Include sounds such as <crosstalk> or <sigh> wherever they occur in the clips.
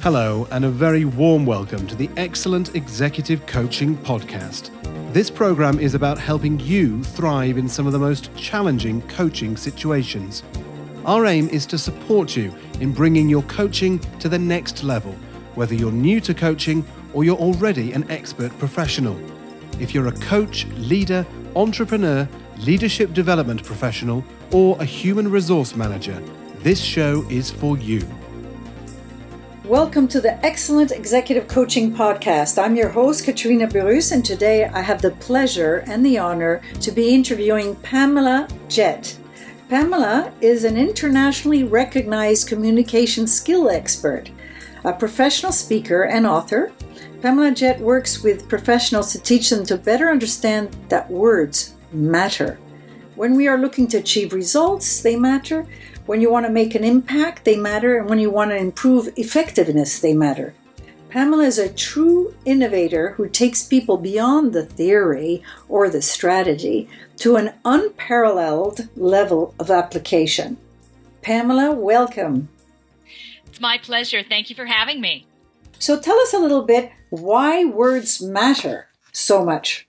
Hello, and a very warm welcome to the Excellent Executive Coaching Podcast. This program is about helping you thrive in some of the most challenging coaching situations. Our aim is to support you in bringing your coaching to the next level, whether you're new to coaching or you're already an expert professional. If you're a coach, leader, entrepreneur, leadership development professional, or a human resource manager, this show is for you. Welcome to the Excellent Executive Coaching Podcast. I'm your host, Katrina Burrus, and today I have the pleasure and the honor to be interviewing Pamela Jett. Pamela is an internationally recognized communication skill expert, a professional speaker, and author. Pamela Jett works with professionals to teach them to better understand that words matter. When we are looking to achieve results, they matter. When you want to make an impact, they matter. And when you want to improve effectiveness, they matter. Pamela is a true innovator who takes people beyond the theory or the strategy to an unparalleled level of application. Pamela, welcome. It's my pleasure. Thank you for having me. So tell us a little bit why words matter so much.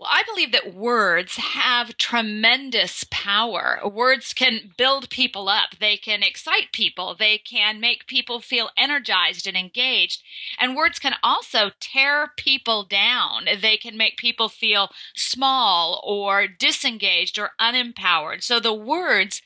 Well, I believe that words have tremendous power. Words can build people up. They can excite people. They can make people feel energized and engaged. And words can also tear people down. They can make people feel small or disengaged or unempowered. So the words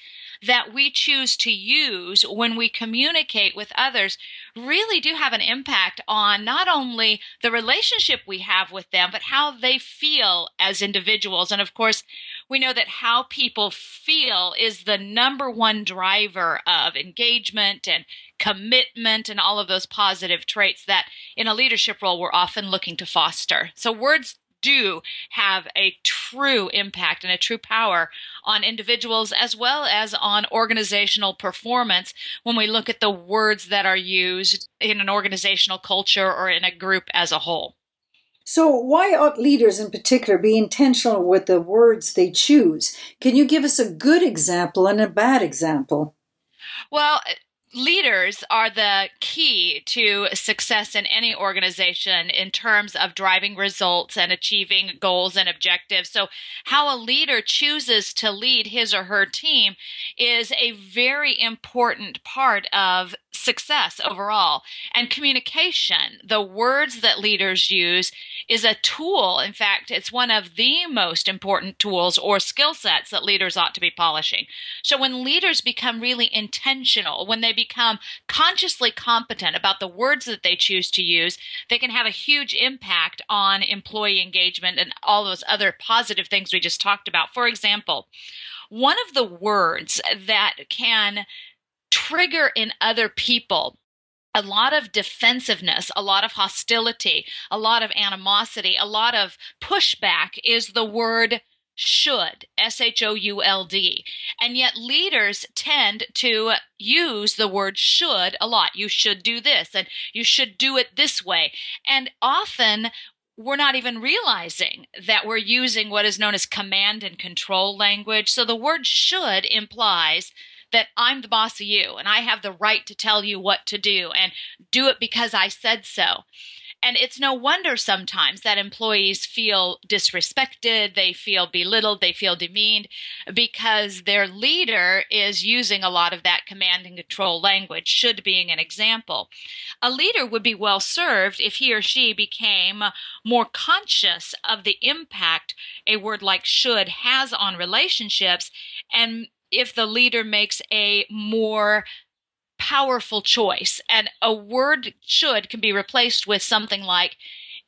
that we choose to use when we communicate with others really do have an impact on not only the relationship we have with them, but how they feel as individuals. And of course, we know that how people feel is the number one driver of engagement and commitment and all of those positive traits that in a leadership role we're often looking to foster. So words do have a true impact and a true power on individuals as well as on organizational performance when we look at the words that are used in an organizational culture or in a group as a whole. So, why ought leaders in particular be intentional with the words they choose? Can you give us a good example and a bad example? Well, leaders are the key to success in any organization in terms of driving results and achieving goals and objectives. So, how a leader chooses to lead his or her team is a very important part of success overall. And communication, the words that leaders use, is a tool. In fact, it's one of the most important tools or skill sets that leaders ought to be polishing. So when leaders become really intentional, when they become consciously competent about the words that they choose to use, they can have a huge impact on employee engagement and all those other positive things we just talked about. For example, one of the words that can trigger in other people a lot of defensiveness, a lot of hostility, a lot of animosity, a lot of pushback is the word should, S H O U L D. And yet leaders tend to use the word should a lot. You should do this and you should do it this way. And often we're not even realizing that we're using what is known as command and control language. So the word should implies that I'm the boss of you and I have the right to tell you what to do and do it because I said so. And it's no wonder sometimes that employees feel disrespected, they feel belittled, they feel demeaned because their leader is using a lot of that command and control language, should being an example. A leader would be well served if he or she became more conscious of the impact a word like should has on relationships and if the leader makes a more powerful choice. And a word should can be replaced with something like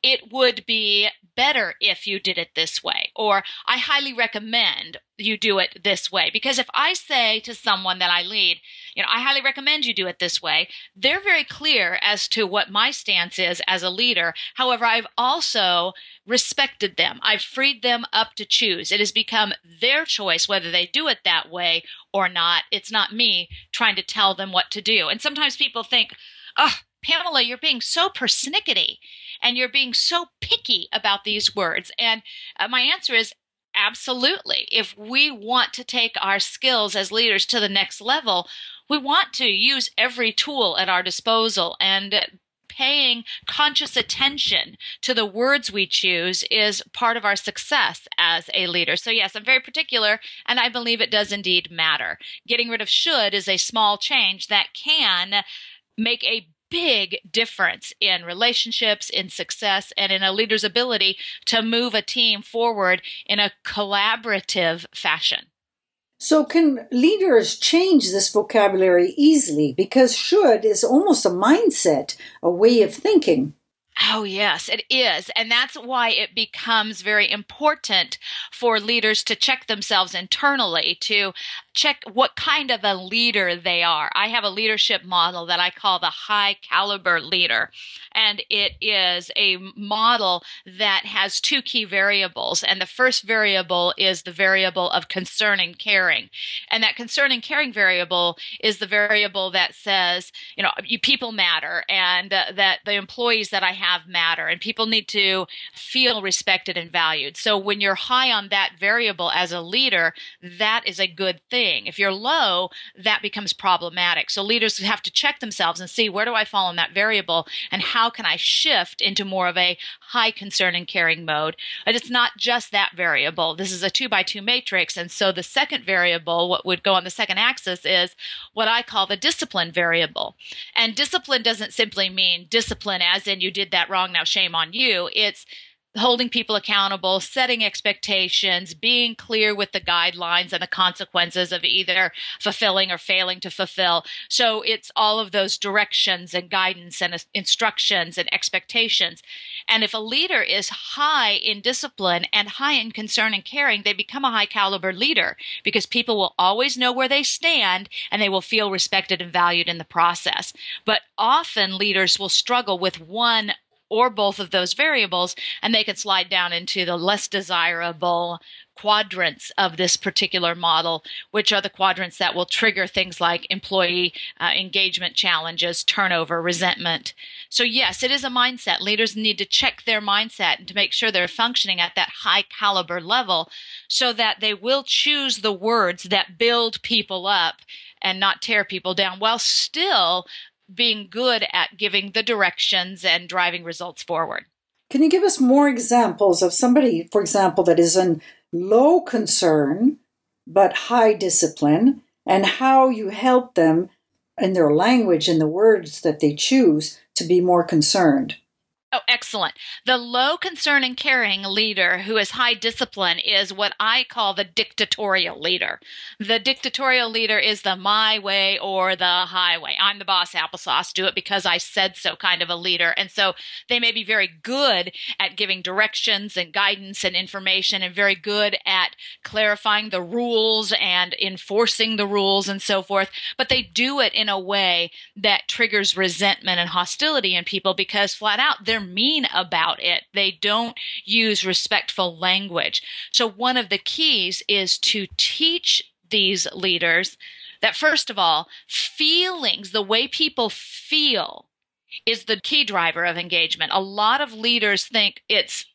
it would be better if you did it this way or i highly recommend you do it this way. Because if i say to someone that i lead you know, I highly recommend you do it this way. They're very clear as to what my stance is as a leader. However, I've also respected them. I've freed them up to choose. It has become their choice whether they do it that way or not. It's not me trying to tell them what to do. And sometimes people think, oh, Pamela, you're being so persnickety and you're being so picky about these words. And uh, my answer is Absolutely. If we want to take our skills as leaders to the next level, we want to use every tool at our disposal and paying conscious attention to the words we choose is part of our success as a leader. So, yes, I'm very particular, and I believe it does indeed matter. Getting rid of should is a small change that can make a big difference in relationships, in success, and in a leader's ability to move a team forward in a collaborative fashion. So, can leaders change this vocabulary easily? Because should is almost a mindset, a way of thinking. Oh, yes, it is. And that's why it becomes very important for leaders to check themselves internally to check what kind of a leader they are. I have a leadership model that I call the high caliber leader. And it is a model that has two key variables. And the first variable is the variable of concern and caring. And that concern and caring variable is the variable that says, you know, people matter and uh, that the employees that I have matter and people need to feel respected and valued. So when you're high on that variable as a leader, that is a good thing. If you're low, that becomes problematic. So leaders have to check themselves and see where do I fall in that variable and how can I shift into more of a high concern and caring mode. But it's not just that variable. This is a two by two matrix. And so the second variable, what would go on the second axis is what I call the discipline variable. And discipline doesn't simply mean discipline as in you did that wrong, now shame on you. It's holding people accountable, setting expectations, being clear with the guidelines and the consequences of either fulfilling or failing to fulfill. So it's all of those directions and guidance and instructions and expectations. And if a leader is high in discipline and high in concern and caring, they become a high caliber leader because people will always know where they stand and they will feel respected and valued in the process. But often leaders will struggle with one or both of those variables, and they can slide down into the less desirable quadrants of this particular model, which are the quadrants that will trigger things like employee uh, engagement challenges, turnover, resentment. So, yes, it is a mindset. Leaders need to check their mindset and to make sure they're functioning at that high caliber level so that they will choose the words that build people up and not tear people down while still being good at giving the directions and driving results forward. Can you give us more examples of somebody, for example, that is in low concern but high discipline, and how you help them in their language and the words that they choose to be more concerned? Oh, excellent. The low concern and caring leader who is high discipline is what I call the dictatorial leader. The dictatorial leader is the my way or the highway. I'm the boss, applesauce. Do it because I said so kind of a leader. And so they may be very good at giving directions and guidance and information and very good at clarifying the rules and enforcing the rules and so forth. But they do it in a way that triggers resentment and hostility in people because flat out they're they're mean about it. They don't use respectful language. So one of the keys is to teach these leaders that first of all, feelings, the way people feel is the key driver of engagement. A lot of leaders think it's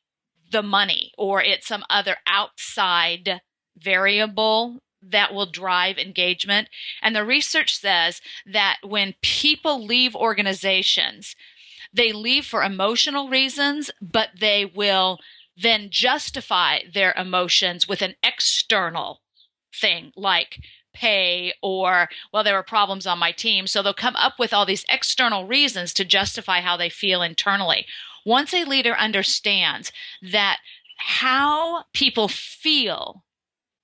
the money or it's some other outside variable that will drive engagement. And the research says that when people leave organizations, they leave for emotional reasons, but they will then justify their emotions with an external thing like pay or well there were problems on my team. So they'll come up with all these external reasons to justify how they feel internally. Once a leader understands that how people feel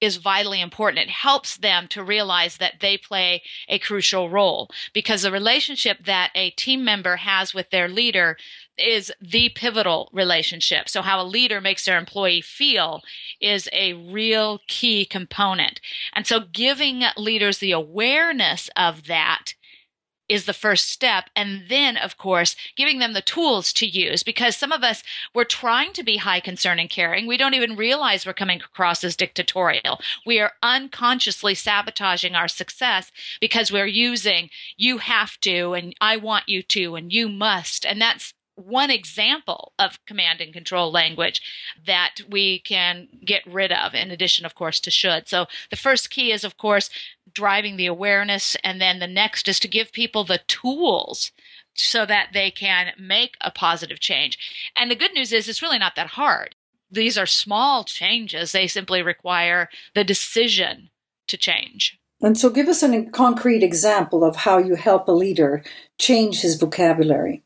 is vitally important. It helps them to realize that they play a crucial role because the relationship that a team member has with their leader is the pivotal relationship. So how a leader makes their employee feel is a real key component. And so giving leaders the awareness of that is the first step. And then, of course, giving them the tools to use because some of us, we're trying to be high concern and caring. We don't even realize we're coming across as dictatorial. We are unconsciously sabotaging our success because we're using you have to and I want you to and you must. And that's one example of command and control language that we can get rid of, in addition, of course, to should. So the first key is, of course, driving the awareness. And then the next is to give people the tools so that they can make a positive change. And the good news is it's really not that hard. These are small changes. They simply require the decision to change. And so give us a concrete example of how you help a leader change his vocabulary.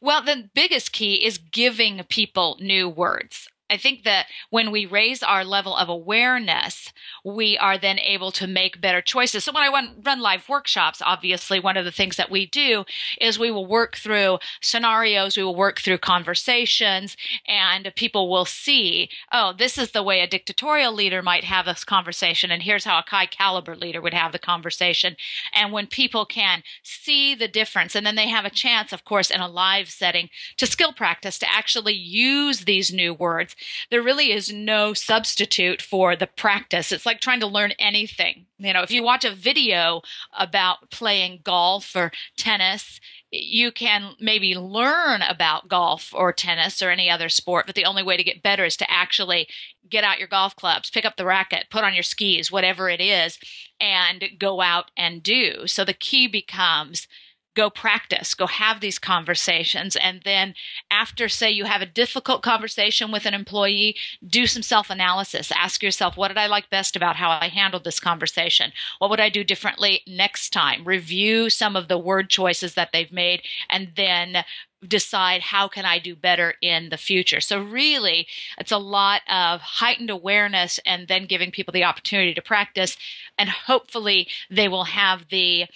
Well, the biggest key is giving people new words. I think that when we raise our level of awareness, we are then able to make better choices. So when I run live workshops, obviously one of the things that we do is we will work through scenarios, we will work through conversations, and people will see, oh, this is the way a dictatorial leader might have this conversation, and here's how a high caliber leader would have the conversation. And when people can see the difference, and then they have a chance, of course, in a live setting to skill practice to actually use these new words there really is no substitute for the practice. It's like trying to learn anything. You know, if you watch a video about playing golf or tennis, you can maybe learn about golf or tennis or any other sport, but the only way to get better is to actually get out your golf clubs, pick up the racket, put on your skis, whatever it is, and go out and do. So the key becomes go practice, go have these conversations. And then after, say, you have a difficult conversation with an employee, do some self analysis. Ask yourself, what did I like best about how I handled this conversation? What would I do differently next time? Review some of the word choices that they've made and then decide how can I do better in the future. So really, it's a lot of heightened awareness and then giving people the opportunity to practice and hopefully they will have the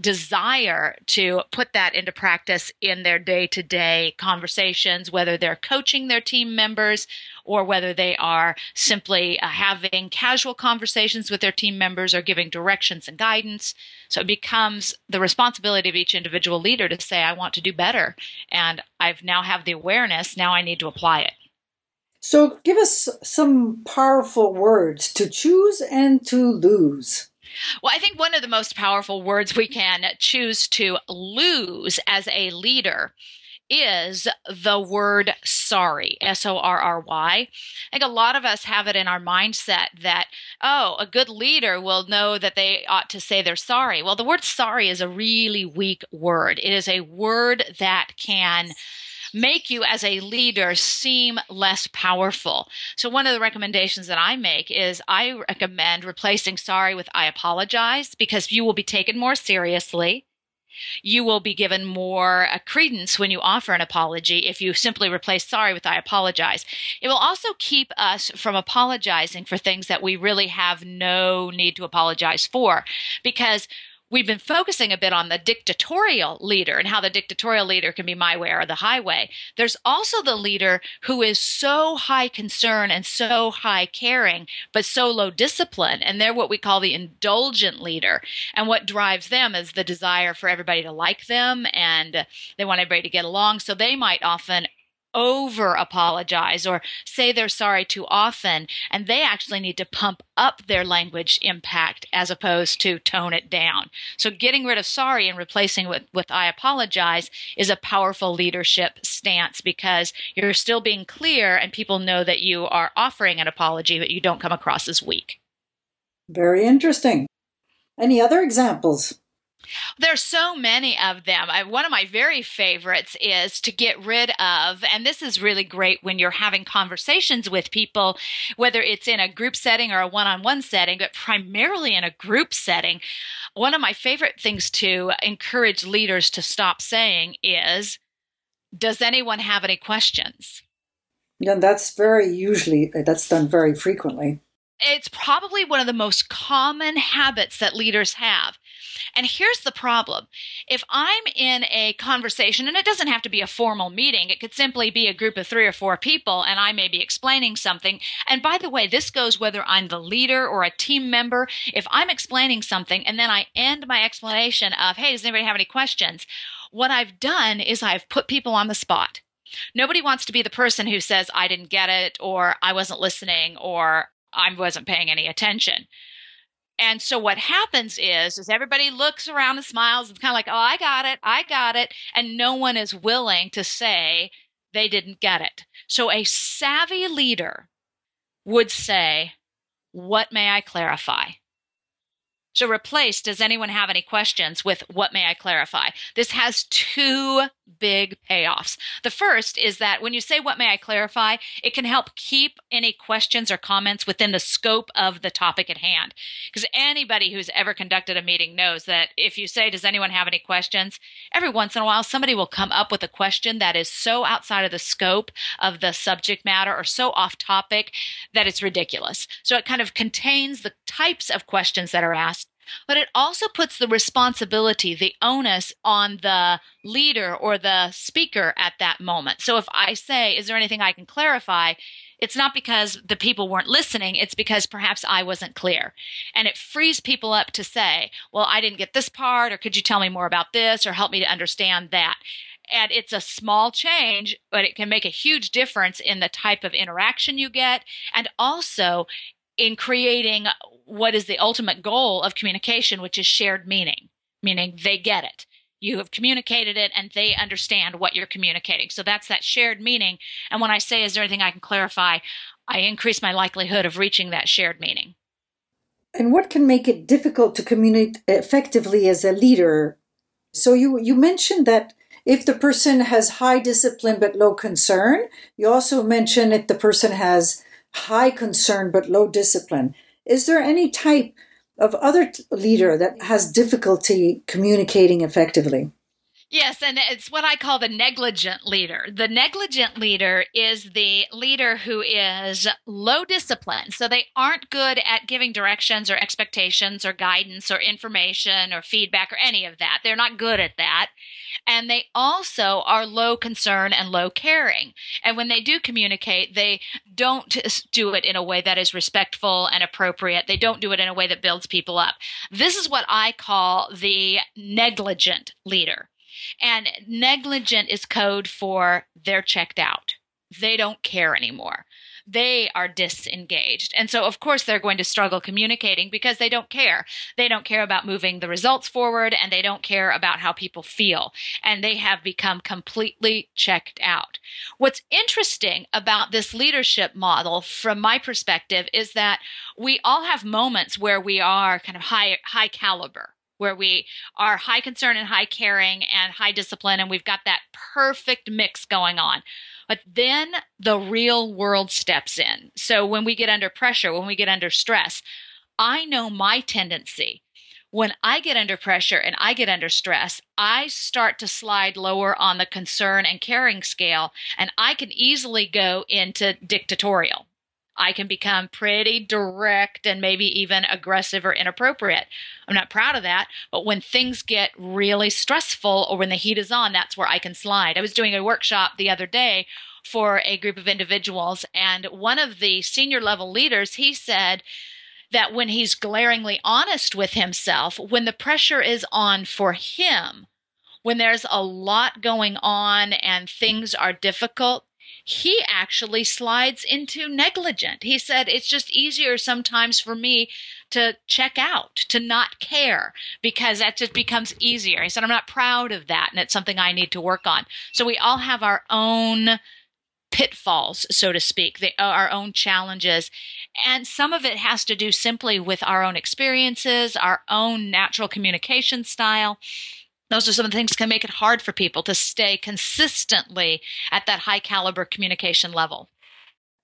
desire to put that into practice in their day to day conversations, whether they're coaching their team members or whether they are simply uh, having casual conversations with their team members or giving directions and guidance. So it becomes the responsibility of each individual leader to say, I want to do better. And I've now have the awareness. Now I need to apply it. So give us some powerful words to choose and to lose. Well, I think one of the most powerful words we can choose to lose as a leader is the word sorry, S O R R Y. I think a lot of us have it in our mindset that, oh, a good leader will know that they ought to say they're sorry. Well, the word sorry is a really weak word. It is a word that can make you as a leader seem less powerful. So, one of the recommendations that I make is I recommend replacing sorry with I apologize because you will be taken more seriously. You will be given more uh, credence when you offer an apology if you simply replace sorry with I apologize. It will also keep us from apologizing for things that we really have no need to apologize for because we've been focusing a bit on the dictatorial leader and how the dictatorial leader can be my way or the highway. There's also the leader who is so high concern and so high caring, but so low discipline. And they're what we call the indulgent leader. And what drives them is the desire for everybody to like them and they want everybody to get along. So they might often over apologize or say they're sorry too often and they actually need to pump up their language impact as opposed to tone it down. So getting rid of sorry and replacing with with i apologize is a powerful leadership stance because you're still being clear and people know that you are offering an apology but you don't come across as weak. Very interesting. Any other examples there's so many of them. I, one of my very favorites is to get rid of, and this is really great when you're having conversations with people, whether it's in a group setting or a one on one setting, but primarily in a group setting. One of my favorite things to encourage leaders to stop saying is, Does anyone have any questions? Yeah, that's very usually, that's done very frequently. It's probably one of the most common habits that leaders have. And here's the problem. If I'm in a conversation, and it doesn't have to be a formal meeting, it could simply be a group of three or four people, and I may be explaining something. And by the way, this goes whether I'm the leader or a team member. If I'm explaining something and then I end my explanation of, hey, does anybody have any questions? What I've done is I've put people on the spot. Nobody wants to be the person who says, I didn't get it, or I wasn't listening, or I wasn't paying any attention. And so what happens is, is everybody looks around and smiles and kind of like, oh, I got it, I got it. And no one is willing to say they didn't get it. So a savvy leader would say, what may I clarify? So replace, does anyone have any questions with what may I clarify? This has two big payoffs. The first is that when you say what may I clarify, it can help keep any questions or comments within the scope of the topic at hand. Because anybody who's ever conducted a meeting knows that if you say, does anyone have any questions? Every once in a while, somebody will come up with a question that is so outside of the scope of the subject matter or so off topic that it's ridiculous. So it kind of contains the types of questions that are asked but it also puts the responsibility, the onus on the leader or the speaker at that moment. So if I say, Is there anything I can clarify? It's not because the people weren't listening, it's because perhaps I wasn't clear. And it frees people up to say, Well, I didn't get this part, or could you tell me more about this, or help me to understand that? and it's a small change, but it can make a huge difference in the type of interaction you get and also in creating what is the ultimate goal of communication, which is shared meaning, meaning they get it. You have communicated it and they understand what you're communicating. So that's that shared meaning. And when I say, is there anything I can clarify? I increase my likelihood of reaching that shared meaning. And what can make it difficult to communicate effectively as a leader? So you, you mentioned that if the person has high discipline but low concern, you also mentioned if the person has high concern but low discipline. Is there any type of other leader that has difficulty communicating effectively? Yes, and it's what I call the negligent leader. The negligent leader is the leader who is low discipline. So they aren't good at giving directions or expectations or guidance or information or feedback or any of that. They're not good at that. And they also are low concern and low caring. And when they do communicate, they don't do it in a way that is respectful and appropriate. They don't do it in a way that builds people up. This is what I call the negligent leader. And negligent is code for they're checked out. They don't care anymore. They are disengaged. And so, of course, they're going to struggle communicating because they don't care. They don't care about moving the results forward and they don't care about how people feel. And they have become completely checked out. What's interesting about this leadership model, from my perspective, is that we all have moments where we are kind of high, high caliber where we are high concern and high caring and high discipline, and we've got that perfect mix going on. But then the real world steps in. So when we get under pressure, when we get under stress, I know my tendency. When I get under pressure and I get under stress, I start to slide lower on the concern and caring scale, and I can easily go into dictatorial. I can become pretty direct and maybe even aggressive or inappropriate. I'm not proud of that, but when things get really stressful or when the heat is on, that's where I can slide. I was doing a workshop the other day for a group of individuals, and one of the senior level leaders, he said, that when he's glaringly honest with himself, when the pressure is on for him, when there's a lot going on and things are difficult, he actually slides into negligent. He said, It's just easier sometimes for me to check out, to not care, because that just becomes easier. He said, I'm not proud of that, and it's something I need to work on. So we all have our own pitfalls, so to speak, the, uh, our own challenges. And some of it has to do simply with our own experiences, our own natural communication style those are some of the things that can make it hard for people to stay consistently at that high caliber communication level.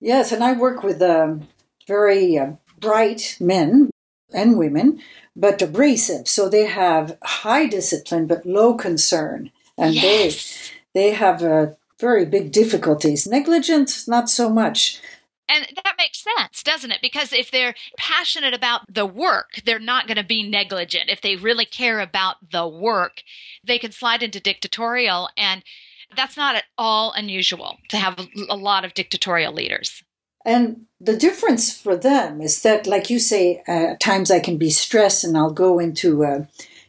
Yes, and I work with um, very uh, bright men and women, but abrasive. So they have high discipline but low concern, and yes. they they have uh, very big difficulties. Negligence, not so much. And that makes sense, doesn't it? Because if they're passionate about the work, they're not going to be negligent. If they really care about the work, they can slide into dictatorial. And that's not at all unusual to have a lot of dictatorial leaders. And the difference for them is that, like you say, uh, at times I can be stressed and I'll go into, uh,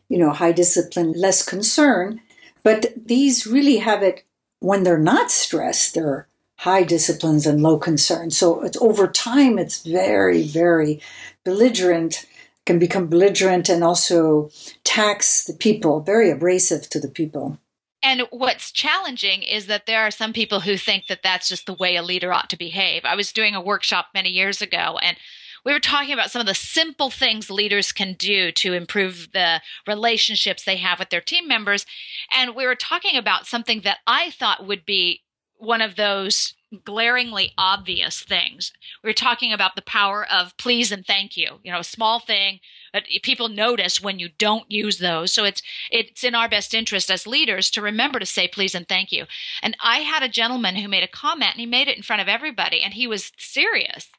you know, high discipline, less concern. But these really have it when they're not stressed. They're high disciplines and low concern. So it's over time, it's very, very belligerent, can become belligerent and also tax the people, very abrasive to the people. And what's challenging is that there are some people who think that that's just the way a leader ought to behave. I was doing a workshop many years ago and we were talking about some of the simple things leaders can do to improve the relationships they have with their team members. And we were talking about something that I thought would be one of those glaringly obvious things. We are talking about the power of please and thank you. You know, a small thing that people notice when you don't use those. So it's it's in our best interest as leaders to remember to say please and thank you. And I had a gentleman who made a comment and he made it in front of everybody and he was serious.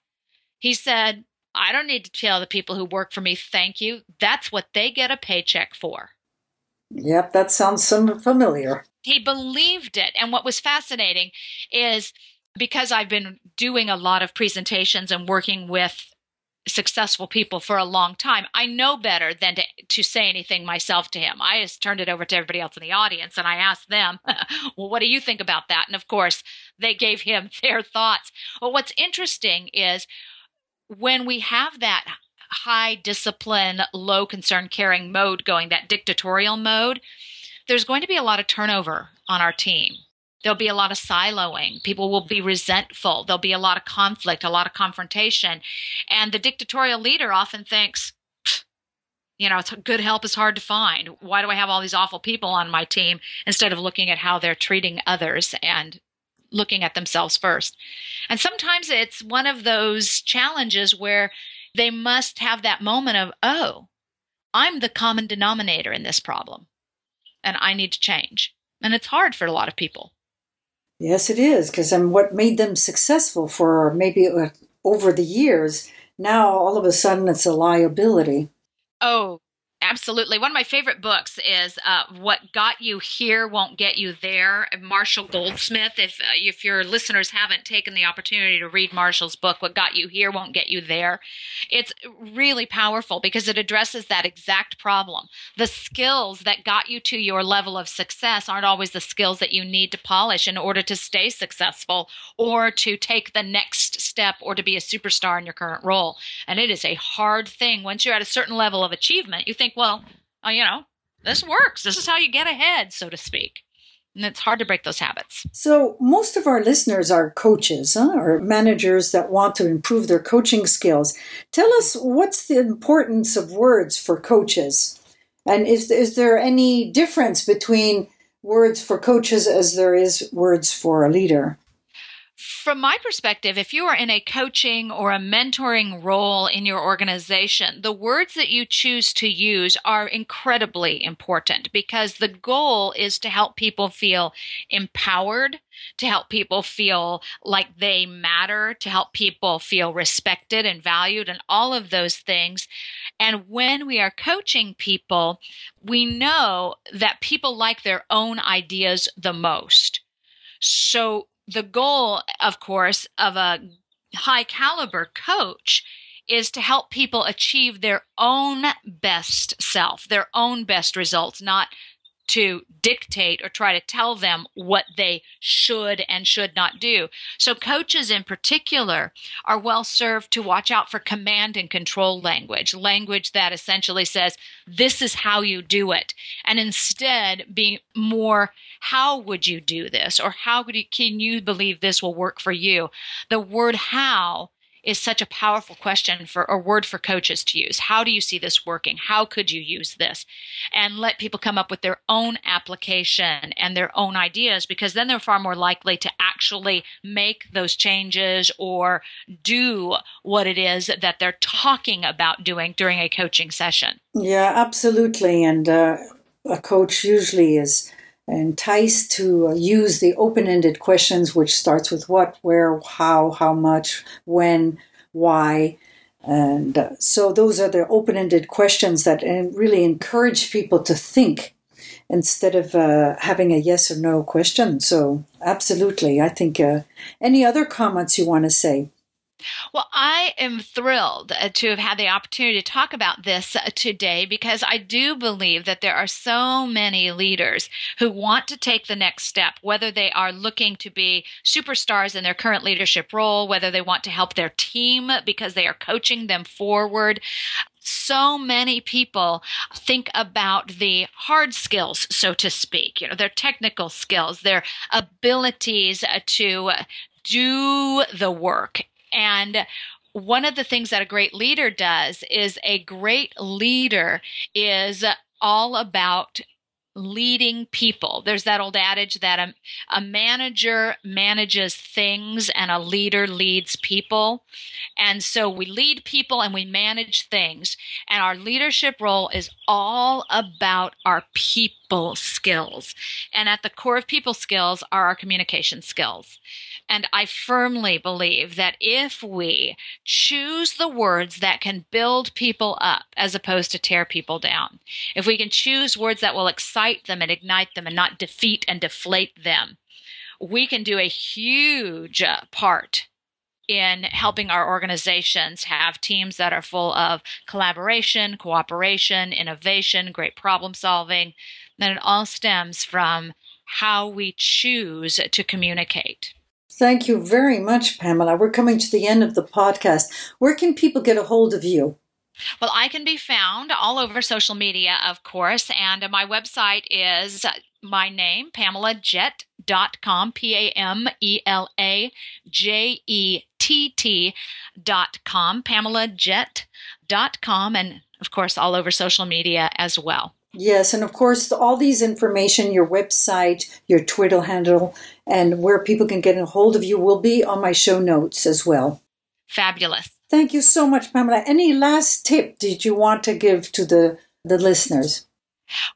He said, "I don't need to tell the people who work for me thank you. That's what they get a paycheck for." Yep, that sounds familiar. He believed it. And what was fascinating is because I've been doing a lot of presentations and working with successful people for a long time, I know better than to, to say anything myself to him. I just turned it over to everybody else in the audience and I asked them, <laughs> well, what do you think about that? And of course, they gave him <laughs> their thoughts. Well, what's interesting is when we have that high discipline, low concern caring mode going, that dictatorial mode, there's going to be a lot of turnover on our team. There'll be a lot of siloing. People will be resentful. There'll be a lot of conflict, a lot of confrontation. And the dictatorial leader often thinks, you know, good help is hard to find. Why do I have all these awful people on my team instead of looking at how they're treating others and looking at themselves first? And sometimes it's one of those challenges where they must have that moment of, oh, I'm the common denominator in this problem and I need to change. And it's hard for a lot of people. Yes, it is, because I'm what made them successful for maybe uh, over the years. Now, all of a sudden, it's a liability. Oh, Absolutely. One of my favorite books is uh, "What Got You Here Won't Get You There." Marshall Goldsmith. If uh, if your listeners haven't taken the opportunity to read Marshall's book, "What Got You Here Won't Get You There," it's really powerful because it addresses that exact problem. The skills that got you to your level of success aren't always the skills that you need to polish in order to stay successful or to take the next step or to be a superstar in your current role. And it is a hard thing once you're at a certain level of achievement. You think think, well, uh, you know, this works. This is how you get ahead, so to speak. And it's hard to break those habits. So, most of our listeners are coaches huh, or managers that want to improve their coaching skills. Tell us what's the importance of words for coaches? And is, is there any difference between words for coaches as there is words for a leader? From my perspective, if you are in a coaching or a mentoring role in your organization, the words that you choose to use are incredibly important because the goal is to help people feel empowered, to help people feel like they matter, to help people feel respected and valued, and all of those things. And when we are coaching people, we know that people like their own ideas the most. So the goal, of course, of a high caliber coach is to help people achieve their own best self, their own best results, not to dictate or try to tell them what they should and should not do. So, coaches in particular are well served to watch out for command and control language, language that essentially says, this is how you do it. And instead, being more, how would you do this? Or how you, can you believe this will work for you? The word how is such a powerful question for a word for coaches to use. How do you see this working? How could you use this? And let people come up with their own application and their own ideas because then they're far more likely to actually make those changes or do what it is that they're talking about doing during a coaching session. Yeah, absolutely. And uh, a coach usually is enticed to uh, use the open-ended questions which starts with what where how how much when why and uh, so those are the open-ended questions that uh, really encourage people to think instead of uh, having a yes or no question. So absolutely. I think uh, any other comments you want to say well, I am thrilled uh, to have had the opportunity to talk about this uh, today because I do believe that there are so many leaders who want to take the next step, whether they are looking to be superstars in their current leadership role, whether they want to help their team because they are coaching them forward so many people think about the hard skills, so to speak, you know, their technical skills, their abilities to do the work. And one of the things that a great leader does is a great leader is all about leading people. There's that old adage that a, a manager manages things and a leader leads people. And so we lead people and we manage things. And our leadership role is all about our people skills. And at the core of people skills are our communication skills. And I firmly believe that if we choose the words that can build people up as opposed to tear people down, if we can choose words that will excite them and ignite them and not defeat and deflate them, we can do a huge uh, part in helping our organizations have teams that are full of collaboration, cooperation, innovation, great problem solving. And it all stems from how we choose to communicate. Thank you very much, Pamela. We're coming to the end of the podcast. Where can people get a hold of you? Well, I can be found all over social media, of course, and my website is my name, pamelajett.com, P A M E L A J E T T.com, pamelajett.com, and of course, all over social media as well. Yes, and of course, all these information, your website, your Twitter handle, and where people can get a hold of you will be on my show notes as well. Fabulous. Thank you so much, Pamela. Any last tip did you want to give to the, the listeners?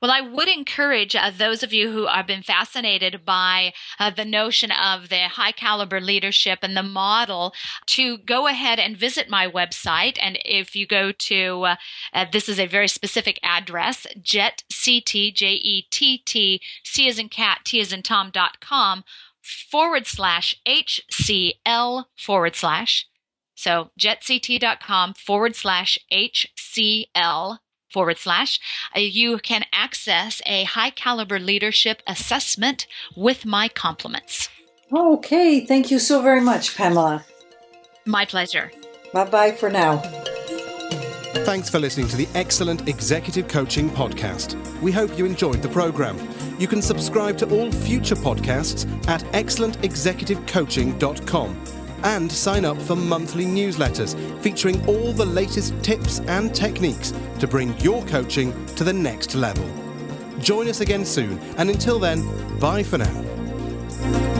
Well, I would encourage uh, those of you who have been fascinated by uh, the notion of the high caliber leadership and the model to go ahead and visit my website. And if you go to, uh, uh this is a very specific address, jettct, J E T T, C as in cat, T as in Tom.com forward slash HCL forward slash. So jettct.com forward slash HCL forward slash, uh, you can access a high caliber leadership assessment with my compliments. Okay, thank you so very much, Pamela. My pleasure. Bye bye for now. Thanks for listening to the Excellent Executive Coaching Podcast. We hope you enjoyed the program. You can subscribe to all future podcasts at excellentexecutivecoaching.com and sign up for monthly newsletters featuring all the latest tips and techniques to bring your coaching to the next level. Join us again soon, and until then, bye for now.